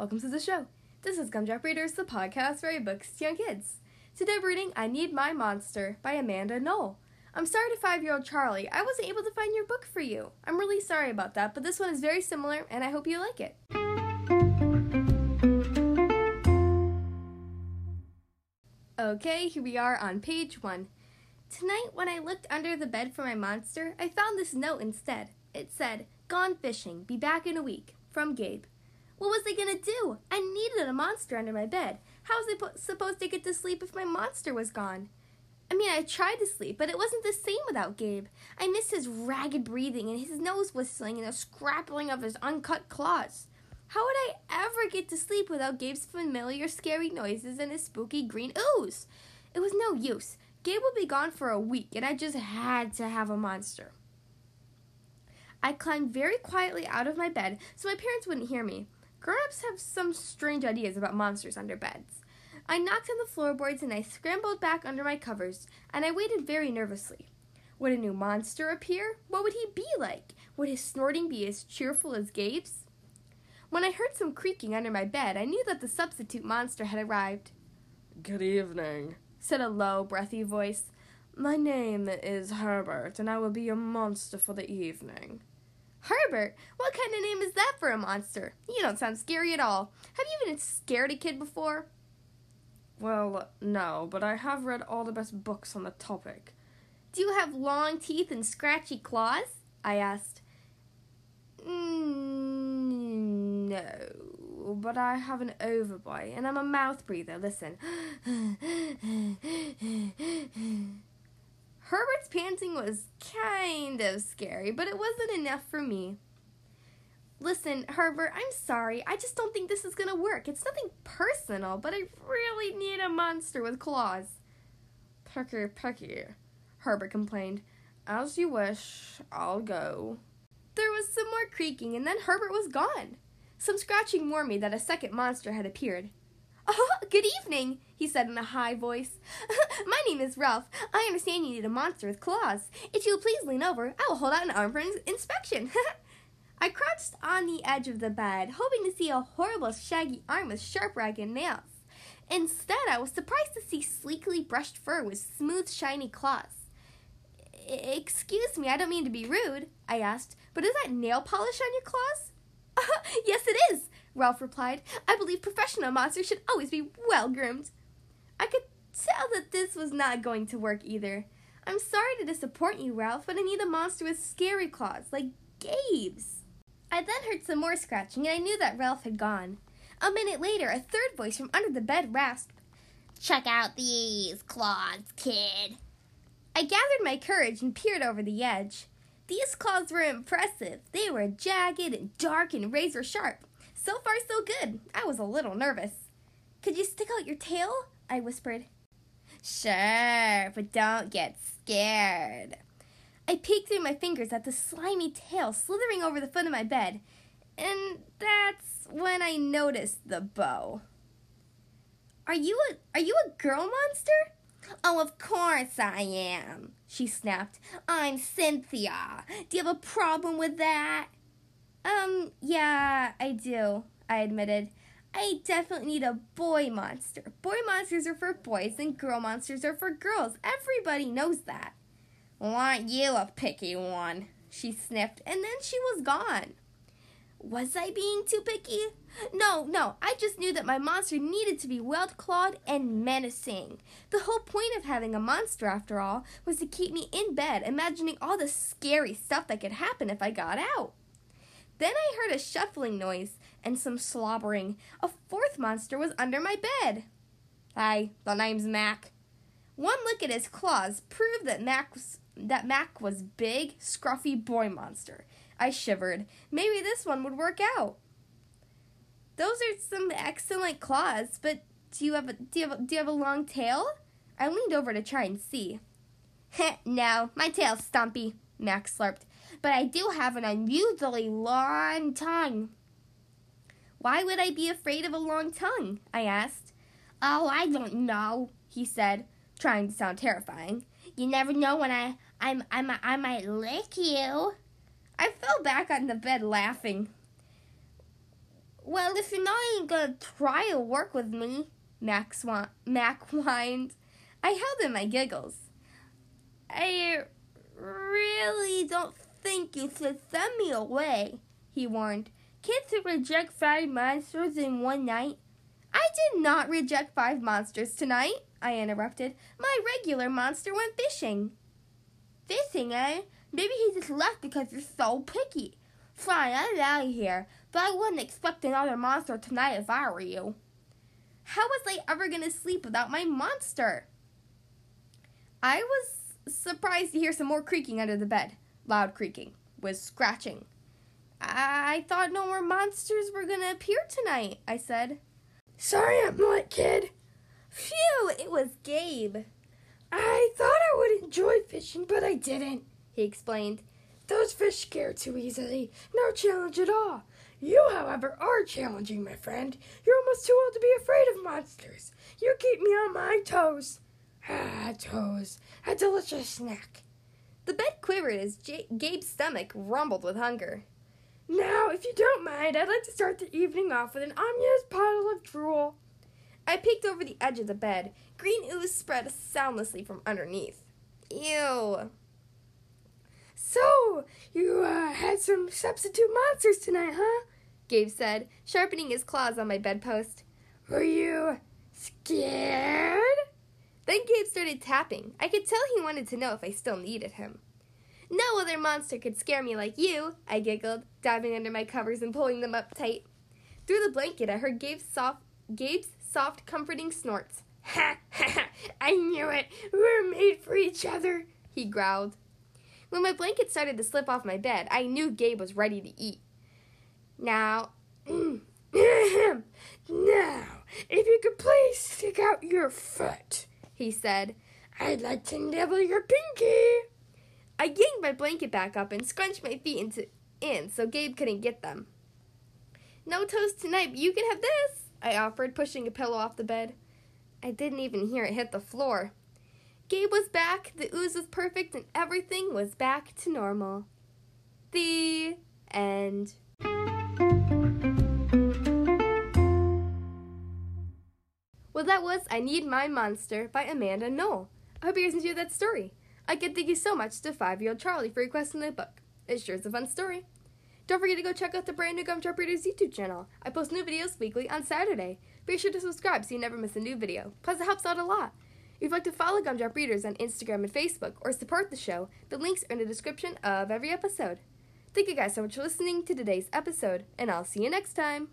welcome to the show. This is Gumdrop Readers, the podcast for books to young kids. Today we're reading I Need My Monster by Amanda Noll. I'm sorry to five year old Charlie, I wasn't able to find your book for you. I'm really sorry about that, but this one is very similar and I hope you like it. Okay, here we are on page one. Tonight, when I looked under the bed for my monster, I found this note instead. It said, Gone fishing, be back in a week. From Gabe. What was I gonna do? I needed a monster under my bed. How was I po- supposed to get to sleep if my monster was gone? I mean, I tried to sleep, but it wasn't the same without Gabe. I missed his ragged breathing and his nose whistling and the scrapping of his uncut claws. How would I ever get to sleep without Gabe's familiar scary noises and his spooky green ooze? It was no use. Gabe would be gone for a week, and I just had to have a monster. I climbed very quietly out of my bed so my parents wouldn't hear me. Grown ups have some strange ideas about monsters under beds. I knocked on the floorboards and I scrambled back under my covers, and I waited very nervously. Would a new monster appear? What would he be like? Would his snorting be as cheerful as Gabe's? When I heard some creaking under my bed, I knew that the substitute monster had arrived. Good evening, said a low, breathy voice. My name is Herbert, and I will be your monster for the evening. Herbert? What kind of name is that for a monster? You don't sound scary at all. Have you even scared a kid before? Well, no, but I have read all the best books on the topic. Do you have long teeth and scratchy claws? I asked. Mm, no, but I have an overbite and I'm a mouth breather. Listen. Herbert's panting was kind of scary, but it wasn't enough for me. Listen, Herbert, I'm sorry. I just don't think this is gonna work. It's nothing personal, but I really need a monster with claws. Pecky, pecky, Herbert complained. As you wish, I'll go. There was some more creaking, and then Herbert was gone. Some scratching warned me that a second monster had appeared. Oh, good evening, he said in a high voice. Uh-huh, my name is Ralph. I understand you need a monster with claws. If you will please lean over, I will hold out an arm for ins- inspection. I crouched on the edge of the bed, hoping to see a horrible shaggy arm with sharp ragged nails. Instead, I was surprised to see sleekly brushed fur with smooth, shiny claws. Excuse me, I don't mean to be rude, I asked, but is that nail polish on your claws? Uh-huh, yes, it is, Ralph replied. I believe professional monsters should always be well groomed. I could tell that this was not going to work either. I'm sorry to disappoint you, Ralph, but I need a monster with scary claws, like Gabe's. I then heard some more scratching, and I knew that Ralph had gone. A minute later, a third voice from under the bed rasped, Check out these claws, kid. I gathered my courage and peered over the edge. These claws were impressive. They were jagged and dark and razor sharp. So far, so good. I was a little nervous. Could you stick out your tail? I whispered. Sure, but don't get scared. I peeked through my fingers at the slimy tail slithering over the foot of my bed, and that's when I noticed the bow. Are you a are you a girl monster? Oh, of course I am, she snapped. I'm Cynthia. Do you have a problem with that? Um, yeah, I do, I admitted. I definitely need a boy monster. Boy monsters are for boys and girl monsters are for girls. Everybody knows that. Aren't you a picky one? She sniffed, and then she was gone. Was I being too picky? No, no, I just knew that my monster needed to be well clawed and menacing. The whole point of having a monster, after all, was to keep me in bed, imagining all the scary stuff that could happen if I got out. Then I heard a shuffling noise and some slobbering. A fourth monster was under my bed. Hi, the name's Mac. One look at his claws proved that Mac was, that Mac was big, scruffy boy monster. I shivered. Maybe this one would work out. Those are some excellent claws, but do you have a do you have a, do you have a long tail? I leaned over to try and see. no, my tail's stumpy, Mac slurped. But I do have an unusually long tongue. Why would I be afraid of a long tongue? I asked. Oh, I don't know, he said, trying to sound terrifying. You never know when I I'm, I'm I might lick you. I fell back on the bed laughing. Well, if you're not even gonna try to work with me, Mac, swan- Mac whined. I held in my giggles. I really don't think you should send me away, he warned. Kids who reject five monsters in one night. I did not reject five monsters tonight, I interrupted. My regular monster went fishing. Fishing, eh? Maybe he just left because you're so picky. Fine, I'm out of here, but I wouldn't expect another monster tonight if I were you. How was I ever going to sleep without my monster? I was surprised to hear some more creaking under the bed. Loud creaking, was scratching. I thought no more monsters were going to appear tonight, I said. Sorry I'm late, kid. Phew, it was Gabe. I thought I would enjoy fishing, but I didn't, he explained. Those fish scare too easily. No challenge at all. You, however, are challenging, my friend. You're almost too old to be afraid of monsters. You keep me on my toes. Ah, toes. A delicious snack. The bed quivered as J- Gabe's stomach rumbled with hunger. Now, if you don't mind, I'd like to start the evening off with an unused bottle of drool. I peeked over the edge of the bed. Green ooze spread soundlessly from underneath. Ew. So, you uh, had some substitute monsters tonight, huh? Gabe said, sharpening his claws on my bedpost. Were you scared? Started tapping. I could tell he wanted to know if I still needed him. No other monster could scare me like you, I giggled, diving under my covers and pulling them up tight. Through the blanket, I heard Gabe's soft, Gabe's soft, comforting snorts. Ha ha! I knew it. We were made for each other. He growled. When my blanket started to slip off my bed, I knew Gabe was ready to eat. Now, now, if you could please stick out your foot, he said, I'd like to nibble your pinky. I yanked my blanket back up and scrunched my feet into in so Gabe couldn't get them. No toast tonight, but you can have this, I offered, pushing a pillow off the bed. I didn't even hear it hit the floor. Gabe was back, the ooze was perfect, and everything was back to normal. The end. Well, that was I Need My Monster by Amanda Noll. I hope you guys enjoyed that story. Again, thank you so much to five year old Charlie for requesting the book. It sure is a fun story. Don't forget to go check out the brand new Gumdrop Readers YouTube channel. I post new videos weekly on Saturday. Be sure to subscribe so you never miss a new video. Plus, it helps out a lot. If you'd like to follow Gumdrop Readers on Instagram and Facebook or support the show, the links are in the description of every episode. Thank you guys so much for listening to today's episode, and I'll see you next time.